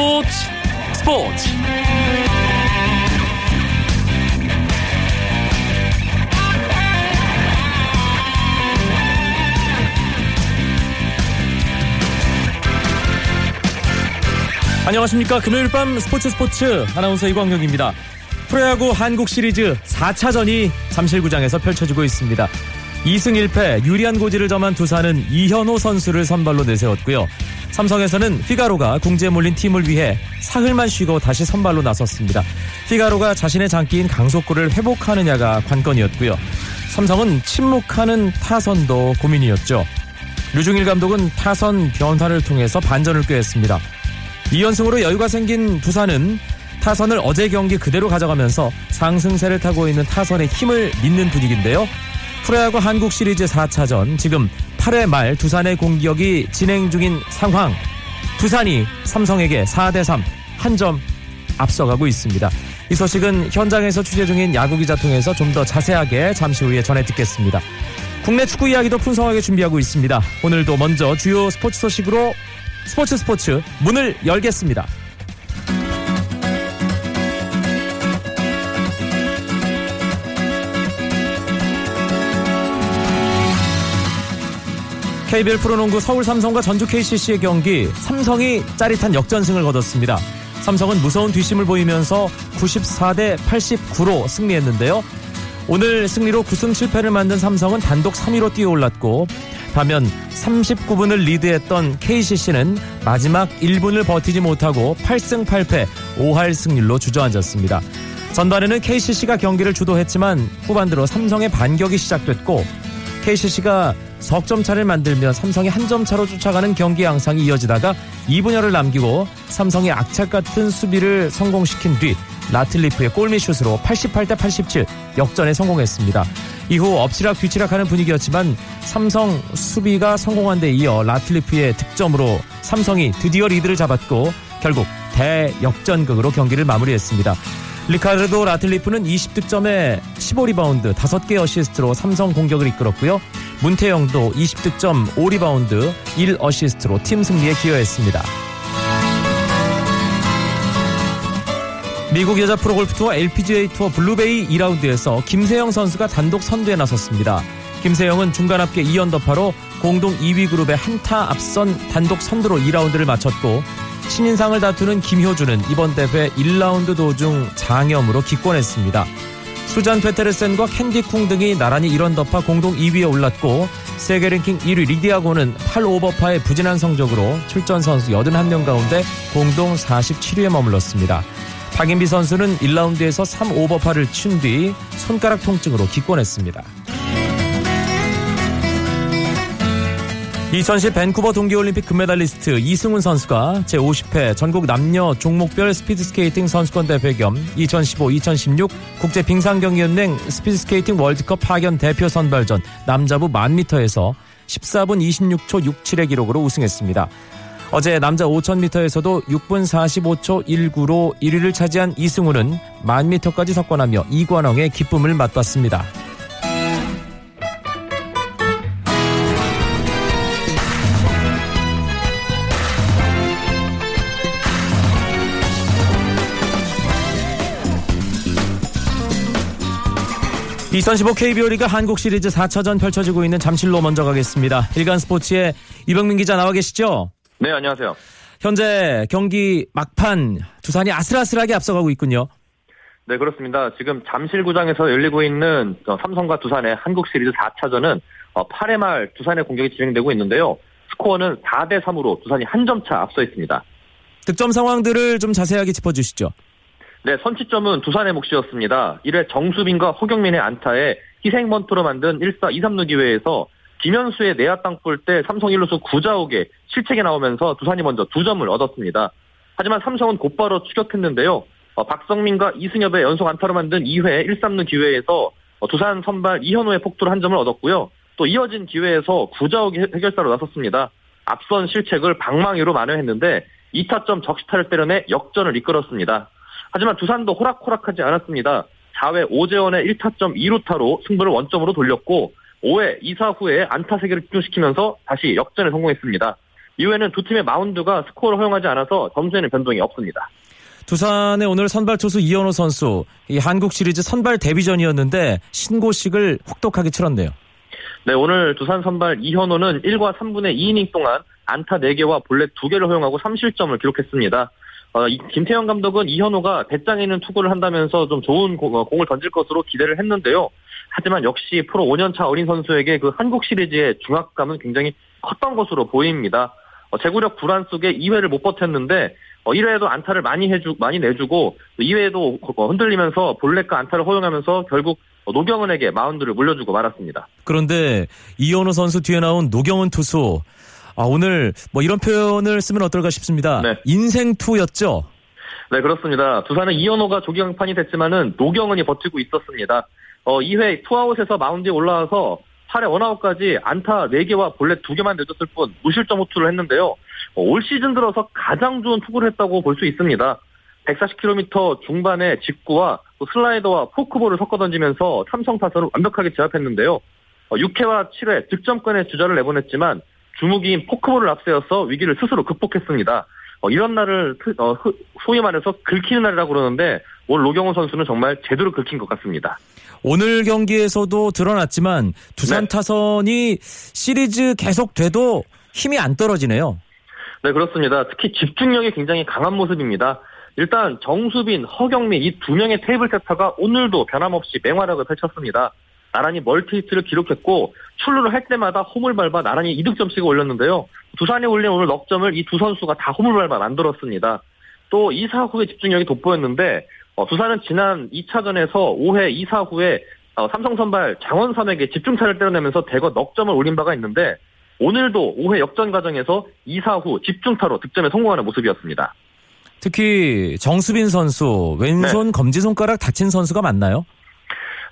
스포츠. 스포츠. 안녕하십니까. 금요일 밤 스포츠 스포츠 아나운서 이광혁입니다. 프로야구 한국 시리즈 4차전이 잠실구장에서 펼쳐지고 있습니다. 2승 1패 유리한 고지를 점한 두산은 이현호 선수를 선발로 내세웠고요. 삼성에서는 피가로가 궁지에 몰린 팀을 위해 사흘만 쉬고 다시 선발로 나섰습니다. 피가로가 자신의 장기인 강속구를 회복하느냐가 관건이었고요. 삼성은 침묵하는 타선도 고민이었죠. 류중일 감독은 타선 변화를 통해서 반전을 꾀했습니다. 2연승으로 여유가 생긴 두산은 타선을 어제 경기 그대로 가져가면서 상승세를 타고 있는 타선의 힘을 믿는 분위기인데요. 프로야구 한국 시리즈 4차전 지금 8회 말 두산의 공격이 진행 중인 상황. 두산이 삼성에게 4대3 한 점 앞서가고 있습니다. 이 소식은 현장에서 취재 중인 야구기자 통해서 좀 더 자세하게 잠시 후에 전해 듣겠습니다. 국내 축구 이야기도 풍성하게 준비하고 있습니다. 오늘도 먼저 주요 스포츠 소식으로 스포츠 스포츠 문을 열겠습니다. KBL 프로농구 서울 삼성과 전주 KCC의 경기 삼성이 짜릿한 역전승을 거뒀습니다. 삼성은 무서운 뒷심을 보이면서 94대 89로 승리했는데요. 오늘 승리로 9승 7패를 만든 삼성은 단독 3위로 뛰어올랐고 반면 39분을 리드했던 KCC는 마지막 1분을 버티지 못하고 8승 8패 5할 승률로 주저앉았습니다. 전반에는 KCC가 경기를 주도했지만 후반 들어 삼성의 반격이 시작됐고 KCC가 석점 차를 만들며 삼성이 한점 차로 쫓아가는 경기 양상이 이어지다가 2분여를 남기고 삼성의 악착 같은 수비를 성공시킨 뒤 라틀리프의 골밑슛으로 88대 87 역전에 성공했습니다. 이후 엎치락 뒤치락하는 분위기였지만 삼성 수비가 성공한 데 이어 라틀리프의 득점으로 삼성이 드디어 리드를 잡았고 결국 대역전극으로 경기를 마무리했습니다. 리카르도 라틀리프는 20득점에 15리바운드 5개 어시스트로 삼성 공격을 이끌었고요. 문태영도 20득점 5리바운드 1어시스트로 팀 승리에 기여했습니다. 미국 여자 프로골프 투어 LPGA 투어 블루베이 2라운드에서 김세영 선수가 단독 선두에 나섰습니다. 김세영은 중간 합계 2언더파로 공동 2위 그룹의 한타 앞선 단독 선두로 2라운드를 마쳤고 신인상을 다투는 김효주는 이번 대회 1라운드 도중 장염으로 기권했습니다. 수잔 페테르센과 캔디쿵 등이 나란히 1언더파 공동 2위에 올랐고 세계 랭킹 1위 리디아고는 8오버파의 부진한 성적으로 출전 선수 81명 가운데 공동 47위에 머물렀습니다. 박인비 선수는 1라운드에서 3오버파를 친 뒤 손가락 통증으로 기권했습니다. 2010 밴쿠버 동계올림픽 금메달리스트 이승훈 선수가 제50회 전국 남녀 종목별 스피드스케이팅 선수권 대회 겸 2015-2016 국제 빙상경기연맹 스피드스케이팅 월드컵 파견 대표 선발전 남자부 1000m에서 14분 26초 67의 기록으로 우승했습니다. 어제 남자 5000m에서도 6분 45초 19로 1위를 차지한 이승훈은 1000m까지 석권하며 이관왕의 기쁨을 맛봤습니다. (2015) KBO 리그 한국 시리즈 4차전 펼쳐지고 있는 잠실로 먼저 가겠습니다. 일간 스포츠의 이병민 기자 나와 계시죠? 네, 안녕하세요. 현재 경기 막판 두산이 아슬아슬하게 앞서가고 있군요. 네, 그렇습니다. 지금 잠실구장에서 열리고 있는 삼성과 두산의 한국 시리즈 4차전은 8회 어, 말 두산의 공격이 진행되고 있는데요. 스코어는 4대 3으로 두산이 한 점 차 앞서 있습니다. 득점 상황들을 좀 자세하게 짚어주시죠. 네, 선취점은 두산의 몫이었습니다. 1회 정수빈과 허경민의 안타에 희생번트로 만든 1사 2, 3루 기회에서 김현수의 내야 땅볼 때 삼성 1루수 구자욱의 실책이 나오면서 두산이 먼저 두 점을 얻었습니다. 하지만 삼성은 곧바로 추격했는데요. 어, 박성민과 이승엽의 연속 안타로 만든 2회 1, 3루 기회에서 어, 두산 선발 이현호의 폭투로 한 점을 얻었고요. 또 이어진 기회에서 구자욱이 해결사로 나섰습니다. 앞선 실책을 방망이로 만회했는데 2타점 적시타를 때려내 역전을 이끌었습니다. 하지만 두산도 호락호락하지 않았습니다. 4회 오재원의 1타점 2루타로 승부를 원점으로 돌렸고 5회 2사 후에 안타 3개를 집중시키면서 다시 역전에 성공했습니다. 이후에는 두 팀의 마운드가 스코어를 허용하지 않아서 점수에는 변동이 없습니다. 두산의 오늘 선발 투수 이현호 선수 이 한국 시리즈 선발 데뷔전이었는데 신고식을 혹독하게 치렀네요. 네, 오늘 두산 선발 이현호는 1과 3분의 2이닝 동안 안타 4개와 볼넷 2개를 허용하고 3실점을 기록했습니다. 어, 김태형 감독은 이현호가 배짱 있는 투구를 한다면서 좀 좋은 공, 어, 을 던질 것으로 기대를 했는데요. 하지만 역시 프로 5년차 어린 선수에게 그 한국 시리즈의 중압감은 굉장히 컸던 것으로 보입니다. 어, 제구력 불안 속에 2회를 못 버텼는데 어, 1회에도 안타를 많이 해주 많이 내주고 2회에도 어, 흔들리면서 볼넷과 안타를 허용하면서 결국 노경은에게 마운드를 물려주고 말았습니다. 그런데 이현우 선수 뒤에 나온 노경은 투수 아, 오늘 뭐 이런 표현을 쓰면 어떨까 싶습니다. 네. 인생 투였죠. 네 그렇습니다. 두산은 이현호가 조기강판이 됐지만은 노경은이 버티고 있었습니다. 어, 2회 투아웃에서 마운드에 올라와서 8회 원아웃까지 안타 4개와 볼넷 2개만 내줬을 뿐 무실점 호투를 했는데요. 어, 올 시즌 들어서 가장 좋은 투구를 했다고 볼 수 있습니다. 140km 중반에 직구와 슬라이더와 포크볼을 섞어 던지면서 삼성 타선을 완벽하게 제압했는데요. 6회와 어, 7회 득점권에 주자를 내보냈지만 주무기인 포크볼을 앞세워서 위기를 스스로 극복했습니다. 어, 이런 날을 어, 소위 말해서 긁히는 날이라고 그러는데 오늘 노경호 선수는 정말 제대로 긁힌 것 같습니다. 오늘 경기에서도 드러났지만 두산 네. 타선이 시리즈 계속돼도 힘이 안 떨어지네요. 네, 그렇습니다. 특히 집중력이 굉장히 강한 모습입니다. 일단 정수빈, 허경민 이두 명의 테이블 세터가 오늘도 변함없이 맹활약을 펼쳤습니다. 나란히 멀티히트를 기록했고 출루를 할 때마다 홈을 밟아 나란히 이득점씩을 올렸는데요. 두산이 올린 오늘 넉점을 이 두 선수가 다 홈을 밟아 만들었습니다. 또 2사 후의 집중력이 돋보였는데 어, 두산은 지난 2차전에서 5회 2사 후에 어, 삼성 선발 장원삼에게 집중타를 때려내면서 대거 넉점을 올린 바가 있는데 오늘도 5회 역전 과정에서 2사 후 집중타로 득점에 성공하는 모습이었습니다. 특히 정수빈 선수 왼손 네. 검지 손가락 다친 선수가 맞나요?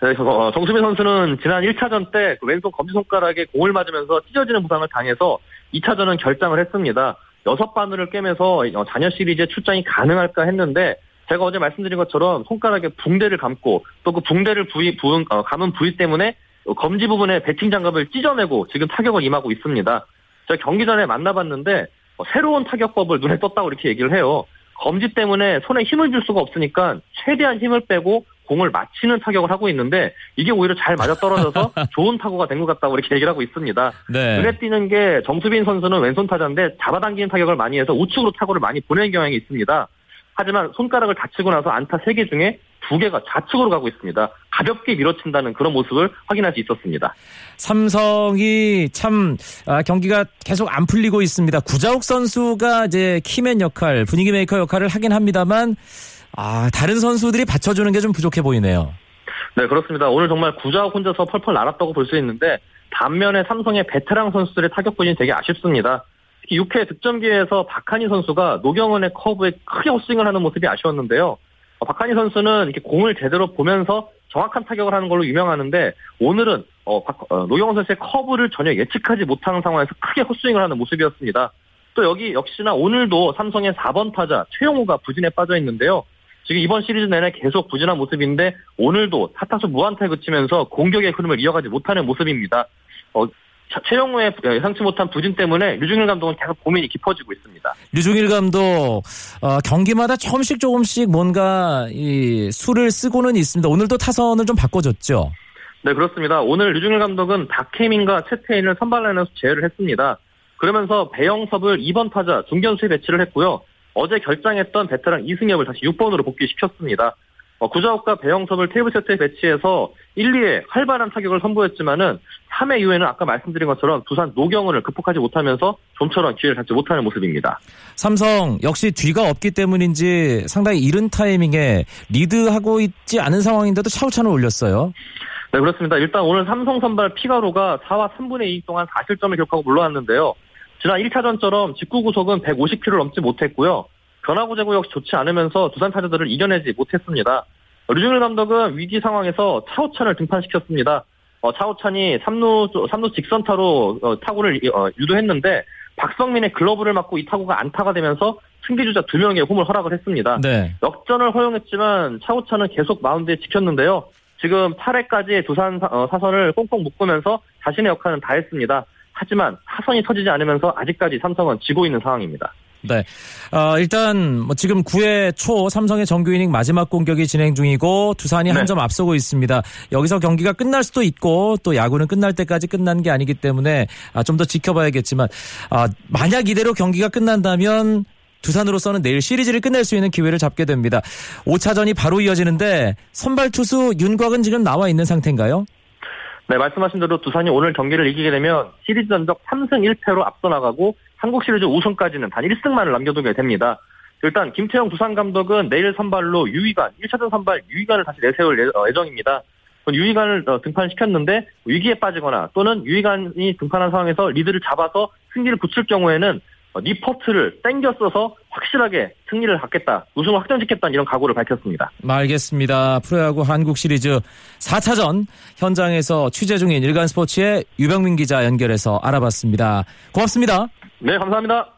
네, 어, 정수빈 선수는 지난 1차전 때 그 왼손 검지손가락에 공을 맞으면서 찢어지는 부상을 당해서 2차전은 결장을 했습니다. 여섯 바늘을 깨면서 어, 잔여 시리즈에 출장이 가능할까 했는데 제가 어제 말씀드린 것처럼 손가락에 붕대를 감고 또 그 붕대를 부위, 부, 어, 감은 부위 때문에 검지 부분에 배팅 장갑을 찢어내고 지금 타격을 임하고 있습니다. 제가 경기 전에 만나봤는데 어, 새로운 타격법을 눈에 떴다고 이렇게 얘기를 해요. 검지 때문에 손에 힘을 줄 수가 없으니까 최대한 힘을 빼고 공을 맞히는 타격을 하고 있는데 이게 오히려 잘 맞아 떨어져서 좋은 타구가 된 것 같다고 이렇게 얘기를 하고 있습니다. 네. 눈에 띄는 게 정수빈 선수는 왼손 타자인데 잡아당기는 타격을 많이 해서 우측으로 타구를 많이 보내는 경향이 있습니다. 하지만 손가락을 다치고 나서 안타 3개 중에 2개가 좌측으로 가고 있습니다. 가볍게 밀어친다는 그런 모습을 확인할 수 있었습니다. 삼성이 참 아, 경기가 계속 안 풀리고 있습니다. 구자욱 선수가 이제 key man 역할, 분위기 메이커 역할을 하긴 합니다만 아, 다른 선수들이 받쳐주는 게 좀 부족해 보이네요. 네, 그렇습니다. 오늘 정말 구자욱 혼자서 펄펄 날았다고 볼 수 있는데 반면에 삼성의 베테랑 선수들의 타격 부진이 되게 아쉽습니다. 6회 득점 기회에서 박한이 선수가 노경은의 커브에 크게 헛스윙을 하는 모습이 아쉬웠는데요. 어, 박한이 선수는 이렇게 공을 제대로 보면서 정확한 타격을 하는 걸로 유명하는데 오늘은 어, 박, 어, 노경은 선수의 커브를 전혀 예측하지 못하는 상황에서 크게 헛스윙을 하는 모습이었습니다. 또 여기 역시나 오늘도 삼성의 4번 타자 최용우가 부진에 빠져 있는데요. 지금 이번 시리즈 내내 계속 부진한 모습인데 오늘도 타타수 무안타에 그치면서 공격의 흐름을 이어가지 못하는 모습입니다. 어, 최영우의 예상치 못한 부진 때문에 류중일 감독은 계속 고민이 깊어지고 있습니다. 류중일 감독 어, 경기마다 조금씩 조금씩 뭔가 이 수를 쓰고는 있습니다. 오늘도 타선을 좀 바꿔줬죠. 네 그렇습니다. 오늘 류중일 감독은 박해민과 채태인을 선발 라인에서 제외를 했습니다. 그러면서 배영섭을 2번 타자 중견수에 배치를 했고요. 어제 결장했던 베테랑 이승엽을 다시 6번으로 복귀시켰습니다. 어, 구자욱과 배영섭을 table setter에 배치해서 1, 2회 활발한 타격을 선보였지만은 3회 이후에는 아까 말씀드린 것처럼 두산 노경은을 극복하지 못하면서 좀처럼 기회를 잡지 못하는 모습입니다. 삼성 역시 뒤가 없기 때문인지 상당히 이른 타이밍에 리드하고 있지 않은 상황인데도 차우찬을 올렸어요. 네 그렇습니다. 일단 오늘 삼성 선발 피가로가 4와 3분의 2 동안 4실점을 기록하고 물러났는데요. 지난 1차전처럼 직구 구속은 150km를 넘지 못했고요. 변화구 제구 역시 좋지 않으면서 두산 타자들을 이겨내지 못했습니다. 류중일 감독은 위기 상황에서 차우찬을 등판시켰습니다. 어, 차우찬이 3루, 3루 직선타로 어, 타구를 어, 유도했는데 박성민의 글러브를 맞고 이 타구가 안타가 되면서 승기주자 2명의 홈을 허락을 했습니다. 네. 역전을 허용했지만 차우찬은 계속 마운드에 지켰는데요. 지금 8회까지 두산 사, 어, 사선을 꽁꽁 묶으면서 자신의 역할은 다 했습니다. 하지만 하선이 터지지 않으면서 아직까지 삼성은 지고 있는 상황입니다. 네. 어, 일단 뭐 지금 9회 초 삼성의 정규 이닝 마지막 공격이 진행 중이고 두산이 네. 한점 앞서고 있습니다. 여기서 경기가 끝날 수도 있고 또 야구는 끝날 때까지 끝난 게 아니기 때문에 아, 좀 더 지켜봐야겠지만 아, 만약 이대로 경기가 끝난다면 두산으로서는 내일 시리즈를 끝낼 수 있는 기회를 잡게 됩니다. 5차전이 바로 이어지는데 선발 투수 윤곽은 지금 나와 있는 상태인가요? 네, 말씀하신 대로 두산이 오늘 경기를 이기게 되면 시리즈 전적 3승 1패로 앞서 나가고 한국 시리즈 우승까지는 단 1승만을 남겨두게 됩니다. 일단 김태형 두산 감독은 내일 선발로 유이관, 1차전 선발 유이관을 다시 내세울 어, 예정입니다. 유이관을 어, 등판시켰는데 위기에 빠지거나 또는 유이관이 등판한 상황에서 리드를 잡아서 승리를 붙일 경우에는 리포트를 땡겨 써서 확실하게 승리를 갖겠다, 우승을 확정짓겠다는 이런 각오를 밝혔습니다. 알겠습니다. 프로야구 한국 시리즈 4차전 현장에서 취재 중인 일간 스포츠의 유병민 기자 연결해서 알아봤습니다. 고맙습니다. 네, 감사합니다.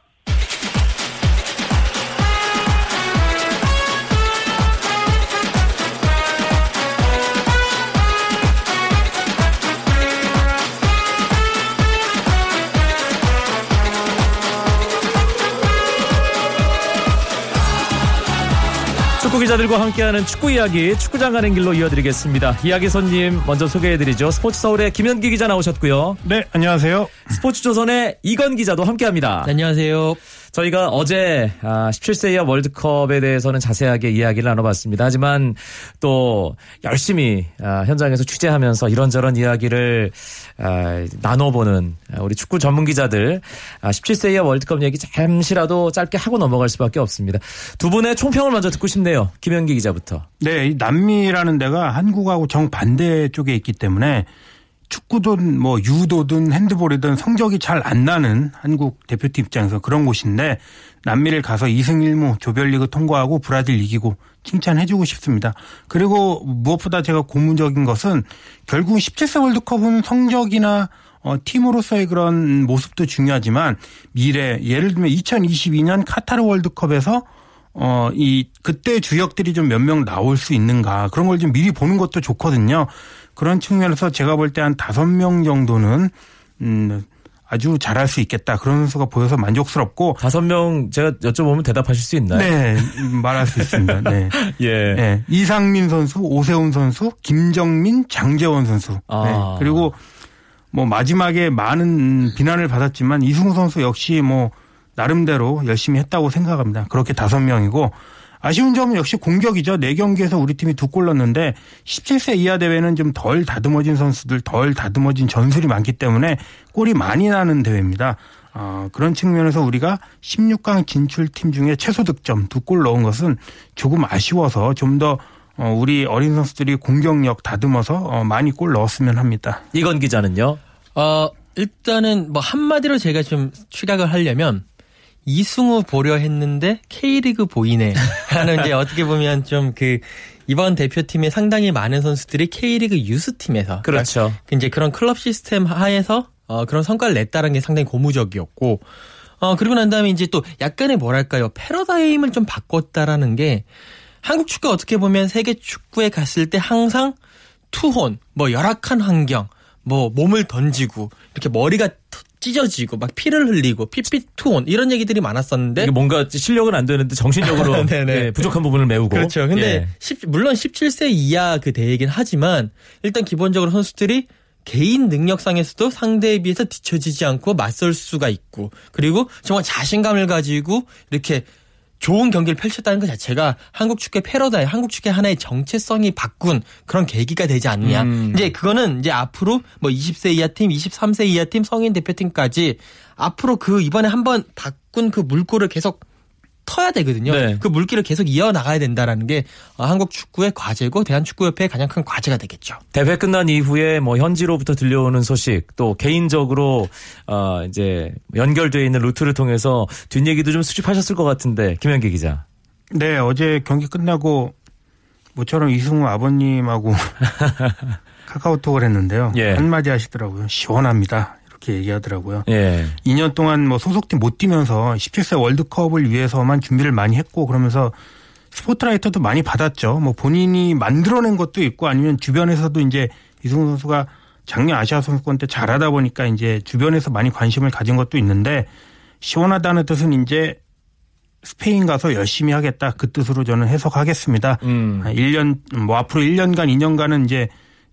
축구 기자들과 함께하는 축구 이야기 축구장 가는 길로 이어드리겠습니다. 이야기 손님 먼저 소개해드리죠. 스포츠 서울의 김현기 기자 나오셨고요. 네, 안녕하세요. 스포츠 조선의 이건 기자도 함께합니다. 네, 안녕하세요. 저희가 어제 17세 아, 이하 월드컵에 대해서는 자세하게 이야기를 나눠봤습니다. 하지만 또 열심히 아, 현장에서 취재하면서 이런저런 이야기를 아, 나눠보는 우리 축구 전문 기자들 17세 이하 월드컵 얘기 잠시라도 짧게 하고 넘어갈 수밖에 없습니다. 두 분의 총평을 먼저 듣고 싶네요. 김현기 기자부터. 네, 남미라는 데가 한국하고 정반대 쪽에 있기 때문에 축구든 뭐 유도든 핸드볼이든 성적이 잘 안 나는 한국 대표팀 입장에서 그런 곳인데 남미를 가서 2승 1무 조별리그 통과하고 브라질 이기고 칭찬해주고 싶습니다. 그리고 무엇보다 제가 고무적인 것은 결국 17세 월드컵은 성적이나 어, 팀으로서의 그런 모습도 중요하지만 미래 예를 들면 2022년 카타르 월드컵에서 어, 이 그때 주역들이 좀 몇 명 나올 수 있는가 그런 걸 좀 미리 보는 것도 좋거든요. 그런 측면에서 제가 볼 때 한 다섯 명 정도는 음 아주 잘할 수 있겠다 그런 선수가 보여서 만족스럽고 다섯 명 제가 여쭤보면 대답하실 수 있나요? 네 말할 수 있습니다. 네. 예. 네. 이상민 선수, 오세훈 선수, 김정민, 장재원 선수. 아. 네. 그리고 뭐 마지막에 많은 비난을 받았지만 이승우 선수 역시 뭐 나름대로 열심히 했다고 생각합니다. 그렇게 다섯 명이고 아쉬운 점은 역시 공격이죠. 4경기에서 우리 팀이 두 골 넣었는데 17세 이하 대회는 좀 덜 다듬어진 선수들, 덜 다듬어진 전술이 많기 때문에 골이 많이 나는 대회입니다. 어, 그런 측면에서 우리가 16강 진출팀 중에 최소 득점 두 골 넣은 것은 조금 아쉬워서 좀더 어, 우리 어린 선수들이 공격력 다듬어서 어, 많이 골 넣었으면 합니다. 이건 기자는요? 어, 일단은 뭐 한마디로 제가 좀 취각을 하려면 이승우 보려 했는데 K리그 보이네 하는 이제 어떻게 보면 좀 그 이번 대표팀에 상당히 많은 선수들이 K리그 유스 팀에서 그렇죠. 그러니까 이제 그런 클럽 시스템 하에서 어 그런 성과를 냈다는 게 상당히 고무적이었고 어 그리고 난 다음에 이제 또 약간의 뭐랄까요 패러다임을 좀 바꿨다라는 게 한국 축구 어떻게 보면 세계 축구에 갔을 때 항상 투혼 뭐 열악한 환경 뭐 몸을 던지고 이렇게 머리가 찢어지고 막 피를 흘리고 피피투온 이런 얘기들이 많았었는데 뭔가 실력은 안 되는데 정신력으로 네, 부족한 부분을 메우고 그렇죠. 근데 예. 10, 물론 17세 이하 그 대회이긴 하지만 일단 기본적으로 선수들이 개인 능력상에서도 상대에 비해서 뒤처지지 않고 맞설 수가 있고 그리고 정말 자신감을 가지고 이렇게 좋은 경기를 펼쳤다는 것 자체가 한국 축구의 패러다임, 한국 축구의 하나의 정체성이 바꾼 그런 계기가 되지 않느냐. 음. 이제 그거는 이제 앞으로 뭐 20세 이하 팀, 23세 이하 팀, 성인 대표팀까지 앞으로 그 이번에 한번 바꾼 그 물꼬를 계속 터야 되거든요. 네. 그 물길을 계속 이어나가야 된다라는 게 어, 한국 축구의 과제고 대한축구협회의 가장 큰 과제가 되겠죠. 대회 끝난 이후에 뭐 현지로부터 들려오는 소식 또 개인적으로 어 이제 연결되어 있는 루트를 통해서 뒷얘기도 좀 수집하셨을 것 같은데 김현기 기자. 네, 어제 경기 끝나고 모처럼 이승우 아버님하고 카카오톡을 했는데요. 예. 한마디 하시더라고요. 시원합니다. 그렇게 얘기하더라고요. 예. 2년 동안 뭐 소속팀 못 뛰면서 17세 월드컵을 위해서만 준비를 많이 했고 그러면서 스포트라이터도 많이 받았죠. 뭐 본인이 만들어낸 것도 있고 아니면 주변에서도 이제 이승우 선수가 작년 아시아 선수권 때 잘하다 보니까 이제 주변에서 많이 관심을 가진 것도 있는데 시원하다는 뜻은 이제 스페인 가서 열심히 하겠다 그 뜻으로 저는 해석하겠습니다. 음. 1년 뭐 앞으로 1년간 2년간은 이제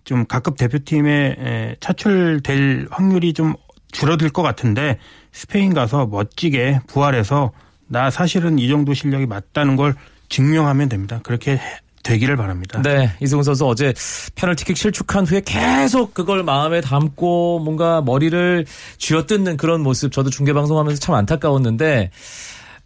좀 각급 대표팀에 차출될 확률이 좀 줄어들 것 같은데 스페인 가서 멋지게 부활해서 나 사실은 이 정도 실력이 맞다는 걸 증명하면 됩니다. 그렇게 되기를 바랍니다. 네, 이승우 선수 어제 페널티킥 실축한 후에 계속 그걸 마음에 담고 뭔가 머리를 쥐어뜯는 그런 모습 저도 중계 방송하면서 참 안타까웠는데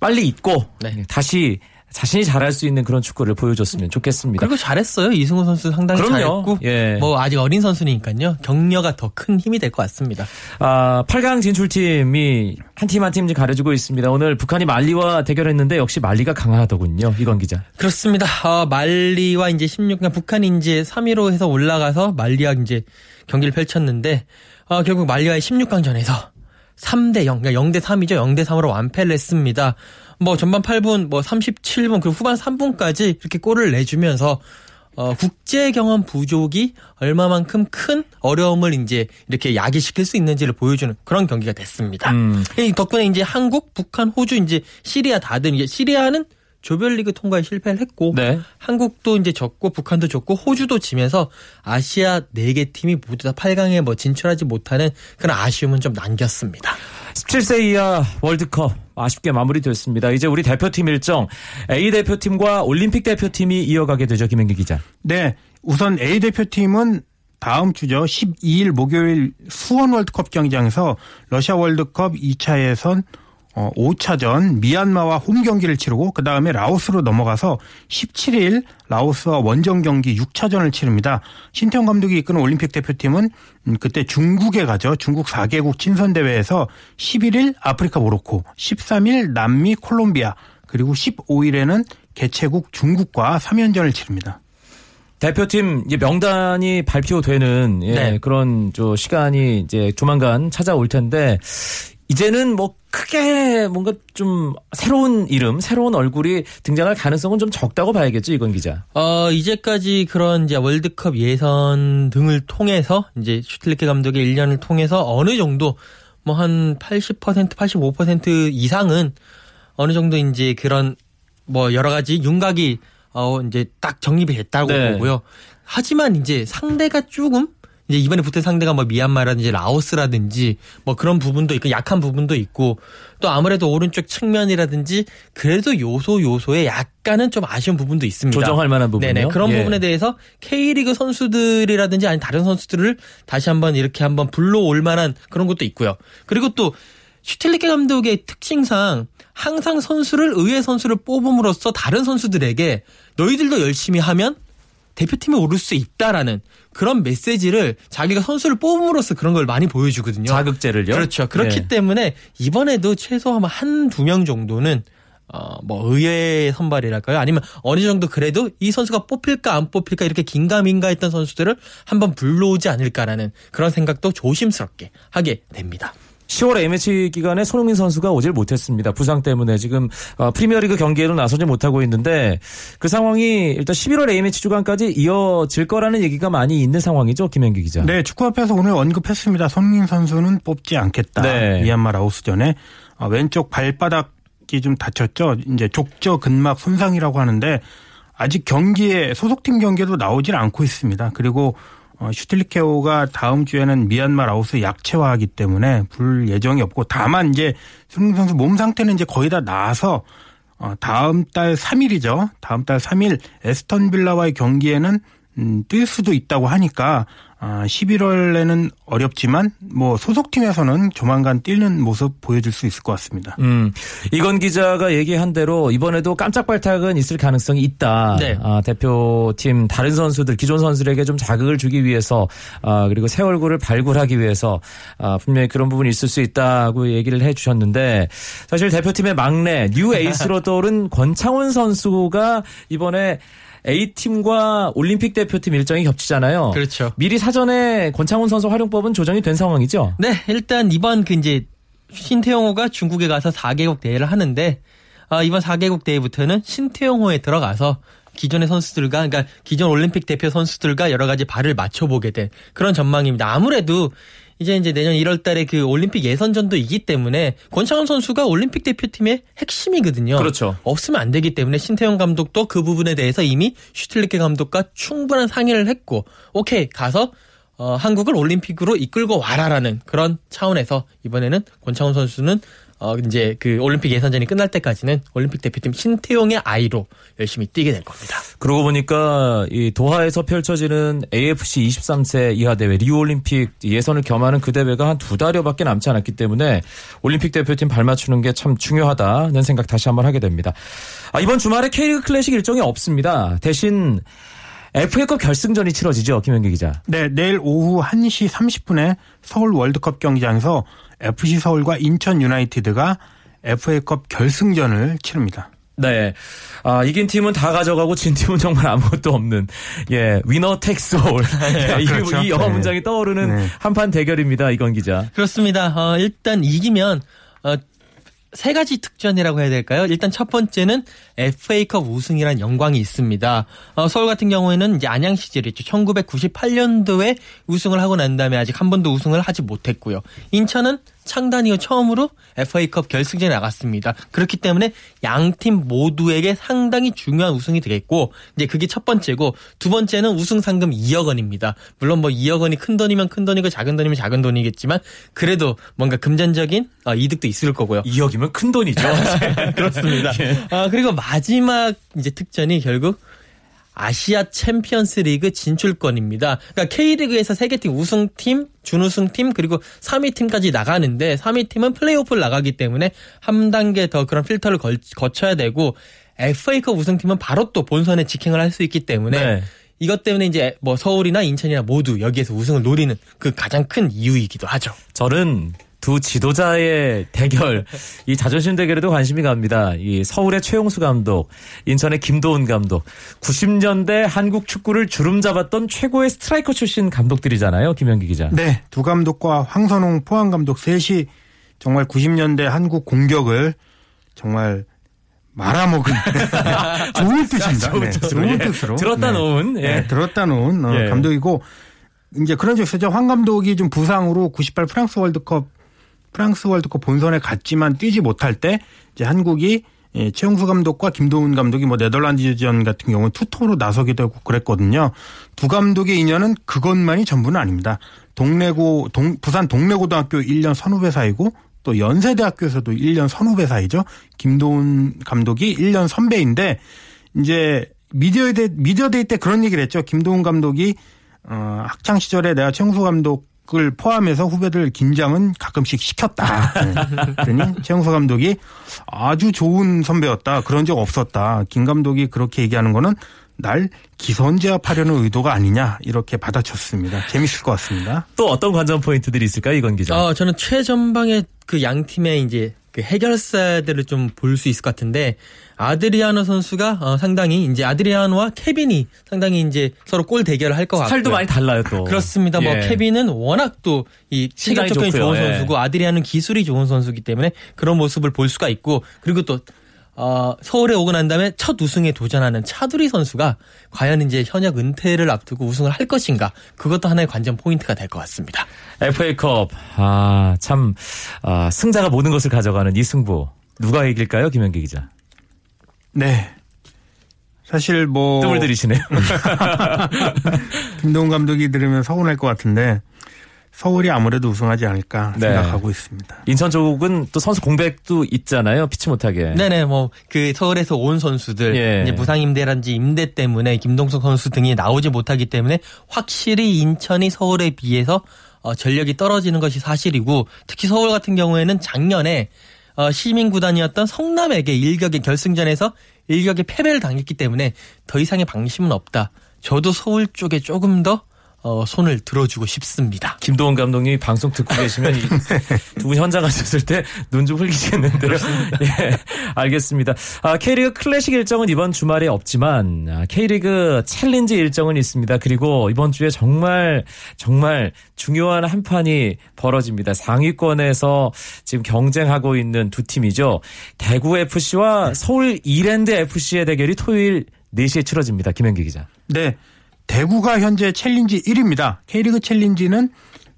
빨리 잊고 네. 다시 자신이 잘할 수 있는 그런 축구를 보여줬으면 좋겠습니다. 그리고 잘했어요. 이승우 선수 상당히 그럼요. 잘했고 예. 뭐 아직 어린 선수니까요. 격려가 더 큰 힘이 될 것 같습니다. 아, 8강 진출팀이 한 팀 한 팀 가려주고 있습니다. 오늘 북한이 말리와 대결했는데 역시 말리가 강하더군요. 이건 기자. 그렇습니다. 어, 말리와 이제 16강 북한이 이제 3위로 해서 올라가서 말리와 이제 경기를 펼쳤는데 어, 결국 말리와의 16강전에서 3대 0, 그러니까 0대 3이죠. 0대 3으로 완패를 했습니다. 뭐 전반 8분, 뭐 37분, 그리고 후반 3분까지 이렇게 골을 내주면서 어, 국제 경험 부족이 얼마만큼 큰 어려움을 이제 이렇게 야기시킬 수 있는지를 보여주는 그런 경기가 됐습니다. 음. 덕분에 이제 한국, 북한, 호주, 이제 시리아 다들 이제 시리아는 조별리그 통과에 실패를 했고 네. 한국도 이제 졌고 북한도 졌고 호주도 지면서 아시아 4개 팀이 모두 다 8강에 뭐 진출하지 못하는 그런 아쉬움은 좀 남겼습니다. 17세 이하 월드컵 아쉽게 마무리됐습니다. 이제 우리 대표팀 일정 A 대표팀과 올림픽 대표팀이 이어가게 되죠. 김현기 기자. 네. 우선 A 대표팀은 다음 주죠. 12일 목요일 수원 월드컵 경기장에서 러시아 월드컵 2차 예선 어, 5차전 미얀마와 홈 경기를 치르고 그 다음에 라오스로 넘어가서 17일 라오스와 원정 경기 6차전을 치릅니다. 신태용 감독이 이끄는 올림픽 대표팀은 음, 그때 중국에 가죠. 중국 4개국 친선 대회에서 11일 아프리카 모로코, 13일 남미 콜롬비아, 그리고 15일에는 개최국 중국과 3연전을 치릅니다. 대표팀 명단이 발표되는 예, 네. 그런 저 시간이 이제 조만간 찾아올 텐데 이제는 뭐 크게 뭔가 좀 새로운 이름, 새로운 얼굴이 등장할 가능성은 좀 적다고 봐야겠죠, 이건 기자. 어, 이제까지 그런 이제 월드컵 예선 등을 통해서 이제 슈틸리케 감독의 1년을 통해서 어느 정도 뭐 한 80%, 85% 이상은 어느 정도 이제 그런 뭐 여러 가지 윤곽이 어 이제 딱 정립이 됐다고 네. 보고요. 하지만 이제 상대가 조금 이제 이번에 붙은 상대가 뭐 미얀마라든지 라오스라든지 뭐 그런 부분도 있고 약한 부분도 있고 또 아무래도 오른쪽 측면이라든지 그래도 요소 요소에 약간은 좀 아쉬운 부분도 있습니다. 조정할 만한 부분이요. 네네 그런 예. 부분에 대해서 K리그 선수들이라든지 아니 다른 선수들을 다시 한번 이렇게 한번 불러올 만한 그런 것도 있고요. 그리고 또 슈틸리케 감독의 특징상 항상 선수를 의외 선수를 뽑음으로써 다른 선수들에게 너희들도 열심히 하면 대표팀에 오를 수 있다라는 그런 메시지를 자기가 선수를 뽑음으로써 그런 걸 많이 보여주거든요. 자극제를요? 그렇죠. 그렇기 네. 때문에 이번에도 최소한 한 두 명 정도는 어, 뭐, 의외의 선발이랄까요? 아니면 어느 정도 그래도 이 선수가 뽑힐까 안 뽑힐까 이렇게 긴가민가 했던 선수들을 한번 불러오지 않을까라는 그런 생각도 조심스럽게 하게 됩니다. 10월 A매치 기간에 손흥민 선수가 오질 못했습니다. 부상 때문에 지금 어, 프리미어리그 경기에도 나서지 못하고 있는데 그 상황이 일단 11월 A매치 주간까지 이어질 거라는 얘기가 많이 있는 상황이죠. 김현기 기자. 네, 축구협회에서 오늘 언급했습니다. 손흥민 선수는 뽑지 않겠다. 네. 미얀마 라오스전에 어, 왼쪽 발바닥이 좀 다쳤죠. 이제 족저 근막 손상이라고 하는데 아직 경기에 소속팀 경기에도 나오질 않고 있습니다. 그리고 어, 슈틸리케오가 다음 주에는 미얀마 라오스 약체화하기 때문에 불 예정이 없고 다만 이제 손흥민 선수 몸 상태는 이제 거의 다 나아서 어, 다음 달 3일이죠. 다음 달 3일 에스턴 빌라와의 경기에는 음, 뛸 수도 있다고 하니까 아, 11월에는 어렵지만 뭐 소속팀에서는 조만간 뛰는 모습 보여줄 수 있을 것 같습니다. 음, 이건 기자가 얘기한 대로 이번에도 깜짝 발탁은 있을 가능성이 있다. 네. 아, 대표팀 다른 선수들 기존 선수들에게 좀 자극을 주기 위해서 아, 그리고 새 얼굴을 발굴하기 위해서 아, 분명히 그런 부분이 있을 수 있다고 얘기를 해주셨는데 사실 대표팀의 막내 new 에이스로 떠오른 권창훈 선수가 이번에 A팀과 올림픽 대표팀 일정이 겹치잖아요. 그렇죠. 미리 사전에 권창훈 선수 활용법은 조정이 된 상황이죠? 네, 일단 이번 그 이제 신태용호가 중국에 가서 4개국 대회를 하는데 아, 이번 4개국 대회부터는 신태용호에 들어가서 기존의 선수들과 그러니까 기존 올림픽 대표 선수들과 여러 가지 발을 맞춰보게 된 그런 전망입니다. 아무래도 이제 이제 내년 1월 달에 그 올림픽 예선전도 있기 때문에 권창훈 선수가 올림픽 대표팀의 핵심이거든요. 그렇죠. 없으면 안 되기 때문에 신태용 감독도 그 부분에 대해서 이미 슈틸리케 감독과 충분한 상의를 했고 오케이 가서 어, 한국을 올림픽으로 이끌고 와라라는 그런 차원에서 이번에는 권창훈 선수는 어, 이제 그 올림픽 예선전이 끝날 때까지는 올림픽 대표팀 신태용의 아이로 열심히 뛰게 될 겁니다. 그러고 보니까 이 도하에서 펼쳐지는 AFC 23세 이하 대회 리우 올림픽 예선을 겸하는 그 대회가 한 두 달여밖에 남지 않았기 때문에 올림픽 대표팀 발맞추는 게 참 중요하다는 생각 다시 한번 하게 됩니다. 아, 이번 주말에 K리그 클래식 일정이 없습니다. 대신 FA컵 결승전이 치러지죠, 김현기 기자. 네, 내일 오후 1시 30분에 서울 월드컵 경기장에서 FC 서울과 인천 유나이티드가 FA컵 결승전을 치릅니다. 네. 아, 이긴 팀은 다 가져가고 진 팀은 정말 아무것도 없는 예, winner takes all. 이, 그렇죠. 이 영어 네. 문장이 떠오르는 네. 한판 대결입니다. 이건 기자. 그렇습니다. 어, 일단 이기면 어, 세 가지 특전이라고 해야 될까요? 일단 첫 번째는 FA컵 우승이란 영광이 있습니다. 어, 서울 같은 경우에는 이제 안양 시절이죠. 1998년도에 우승을 하고 난 다음에 아직 한 번도 우승을 하지 못했고요. 인천은 창단 이후 처음으로 FA컵 결승전에 나갔습니다. 그렇기 때문에 양 팀 모두에게 상당히 중요한 우승이 되겠고 이제 그게 첫 번째고 두 번째는 우승 상금 2억 원입니다. 물론 뭐 2억 원이 큰 돈이면 큰 돈이고 작은 돈이면 작은 돈이겠지만 그래도 뭔가 금전적인 어, 이득도 있을 거고요. 2억이면 큰 돈이죠. 그렇습니다. 아, 그리고 마지막 이제 특전이 결국 아시아 챔피언스 리그 진출권입니다. 그러니까 K리그에서 세개팀 우승팀, 준우승팀 그리고 3위 팀까지 나가는데 3위 팀은 플레이오프를 나가기 때문에 한 단계 더 그런 필터를 걸, 거쳐야 되고 FA컵 우승팀은 바로 또 본선에 직행을 할 수 있기 때문에 네. 이것 때문에 이제 뭐 서울이나 인천이나 모두 여기에서 우승을 노리는 그 가장 큰 이유이기도 하죠. 저는 두 지도자의 대결, 이 자존심 대결에도 관심이 갑니다. 이 서울의 최용수 감독, 인천의 김도훈 감독, 90년대 한국 축구를 주름 잡았던 최고의 스트라이커 출신 감독들이잖아요. 김현기 기자. 네, 두 감독과 황선홍 포항 감독 셋이 정말 90년대 한국 공격을 정말 말아먹은 좋은 뜻입니다. 좋은 네, 뜻으로, 좋은 예. 뜻으로 들었다 네. 놓은, 예. 네, 들었다 놓은 어, 예. 감독이고 이제 그런 적 있었죠. 황 감독이 좀 부상으로 98 프랑스 월드컵 프랑스 월드컵 본선에 갔지만 뛰지 못할 때 이제 한국이 예, 최용수 감독과 김도훈 감독이 뭐 네덜란드전 같은 경우는 투톱으로 나서기도 하고 그랬거든요. 두 감독의 인연은 그것만이 전부는 아닙니다. 동래고 동, 부산 동래고등학교 1년 선후배 사이고 또 연세대학교에서도 1년 선후배 사이죠. 김도훈 감독이 1년 선배인데 이제 미디어데이 때 그런 얘기를 했죠. 김도훈 감독이 어, 학창 시절에 내가 최용수 감독 을 포함해서 후배들 긴장은 가끔씩 시켰다. 네. 그러니 최용수 감독이 아주 좋은 선배였다. 그런 적 없었다. 김 감독이 그렇게 얘기하는 거는 날 기선제압하려는 의도가 아니냐 이렇게 받아쳤습니다. 재밌을 것 같습니다. 또 어떤 관전 포인트들이 있을까요? 이건 기자. 어, 저는 최전방의 그 양 팀의 이제 그 해결사들을 좀 볼 수 있을 것 같은데 아드리아노 선수가 어, 상당히 이제 아드리아노와 케빈이 상당히 이제 서로 골 대결을 할 것 같고요. 스타일도 많이 달라요, 또. 그렇습니다. 뭐 예. 케빈은 워낙 또 이 체격적인 좋고요. 좋은 예. 선수고 아드리아는 기술이 좋은 선수기 때문에 그런 모습을 볼 수가 있고 그리고 또 어, 서울에 오고 난 다음에 첫 우승에 도전하는 차두리 선수가 과연 이제 현역 은퇴를 앞두고 우승을 할 것인가 그것도 하나의 관전 포인트가 될 것 같습니다. FA컵. 아, 참, 아, 승자가 모든 것을 가져가는 이 승부. 누가 이길까요? 김현기 기자. 네. 사실 뭐 뜸을 들이시네요. 김동훈 감독이 들으면 서운할 것 같은데 서울이 아무래도 우승하지 않을까 네. 생각하고 있습니다. 인천 쪽은 또 선수 공백도 있잖아요. 피치 못하게. 네네 뭐 그 서울에서 온 선수들 예. 이제 부상 임대란지 임대 때문에 김동석 선수 등이 나오지 못하기 때문에 확실히 인천이 서울에 비해서 어, 전력이 떨어지는 것이 사실이고 특히 서울 같은 경우에는 작년에 어, 시민 구단이었던 성남에게 일격의 결승전에서 일격의 패배를 당했기 때문에 더 이상의 방심은 없다. 저도 서울 쪽에 조금 더 어, 손을 들어주고 싶습니다. 김도훈 감독님이 방송 듣고 계시면 두 분 현장 가셨을 때 눈 좀 흘리시겠는데요. 예, 알겠습니다. 아, K리그 클래식 일정은 이번 주말에 없지만 아, K리그 챌린지 일정은 있습니다. 그리고 이번 주에 정말 정말 중요한 한 판이 벌어집니다. 상위권에서 지금 경쟁하고 있는 두 팀이죠. 대구 FC와 서울 이랜드 FC의 대결이 토요일 4시에 치러집니다. 김현기 기자. 네. 대구가 현재 챌린지 1위입니다. K리그 챌린지는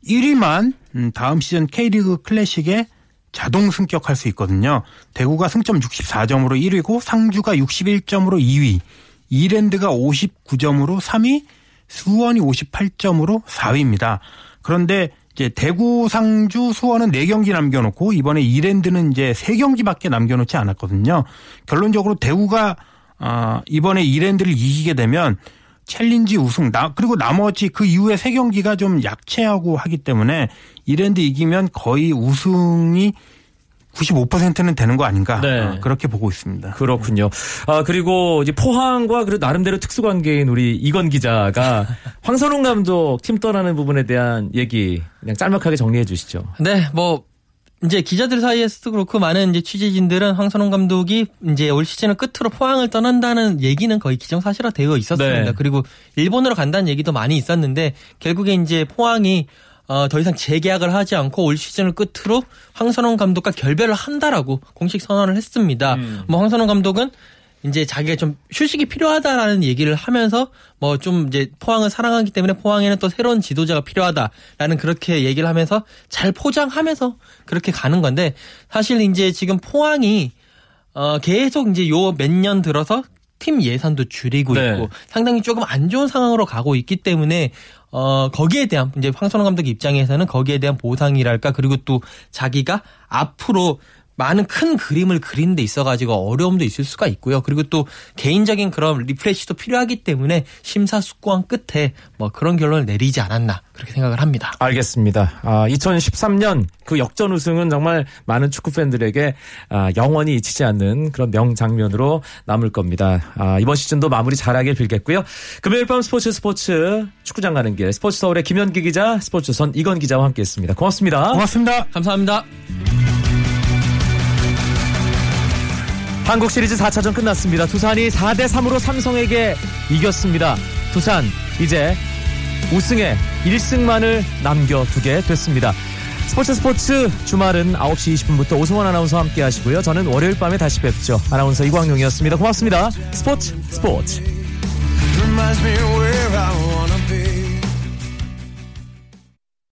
1위만 음, 다음 시즌 K리그 클래식에 자동 승격할 수 있거든요. 대구가 승점 64점으로 1위고 상주가 61점으로 2위, 이랜드가 59점으로 3위, 수원이 58점으로 4위입니다. 그런데 이제 대구, 상주, 수원은 4경기 남겨놓고 이번에 이랜드는 이제 3경기밖에 남겨놓지 않았거든요. 결론적으로 대구가 아, 이번에 이랜드를 이기게 되면 챌린지 우승 나 그리고 나머지 그 이후에 세 경기가 좀 약체하고 하기 때문에 이랜드 이기면 거의 우승이 95%는 되는 거 아닌가 네. 어, 그렇게 보고 있습니다. 그렇군요. 아, 그리고 이제 포항과 그 나름대로 특수관계인 우리 이건 기자가 황선홍 감독 팀 떠나는 부분에 대한 얘기 그냥 짤막하게 정리해 주시죠. 네, 뭐 이제 기자들 사이에서도 그렇고 많은 이제 취재진들은 황선홍 감독이 이제 올 시즌을 끝으로 포항을 떠난다는 얘기는 거의 기정사실화 되어 있었습니다. 네. 그리고 일본으로 간다는 얘기도 많이 있었는데 결국에 이제 포항이 어, 더 이상 재계약을 하지 않고 올 시즌을 끝으로 황선홍 감독과 결별을 한다라고 공식 선언을 했습니다. 뭐 황선홍 감독은 이제 자기가 좀 휴식이 필요하다라는 얘기를 하면서 뭐 좀 이제 포항을 사랑하기 때문에 포항에는 또 새로운 지도자가 필요하다라는 그렇게 얘기를 하면서 잘 포장하면서 그렇게 가는 건데 사실 이제 지금 포항이 어 계속 이제 요 몇 년 들어서 팀 예산도 줄이고 네. 있고 상당히 조금 안 좋은 상황으로 가고 있기 때문에 어 거기에 대한 이제 황선홍 감독 입장에서는 거기에 대한 보상이랄까 그리고 또 자기가 앞으로 많은 큰 그림을 그리는 데 있어가지고 어려움도 있을 수가 있고요. 그리고 또 개인적인 그런 리프레시도 필요하기 때문에 심사숙고한 끝에 뭐 그런 결론을 내리지 않았나 그렇게 생각을 합니다. 알겠습니다. 아, 2013년 그 역전 우승은 정말 많은 축구 팬들에게 아, 영원히 잊히지 않는 그런 명장면으로 남을 겁니다. 아, 이번 시즌도 마무리 잘하길 빌겠고요. 금요일 밤 스포츠 스포츠 축구장 가는 길 스포츠 서울의 김현기 기자, 스포츠선 이건 기자와 함께했습니다. 고맙습니다. 고맙습니다. 감사합니다. 한국 시리즈 4차전 끝났습니다. 두산이 4대 3으로 삼성에게 이겼습니다. 두산 이제 우승에 1승만을 남겨두게 됐습니다. 스포츠 스포츠 주말은 9시 20분부터 오승원 아나운서와 함께 하시고요. 저는 월요일 밤에 다시 뵙죠. 아나운서 이광용이었습니다. 고맙습니다. 스포츠 스포츠.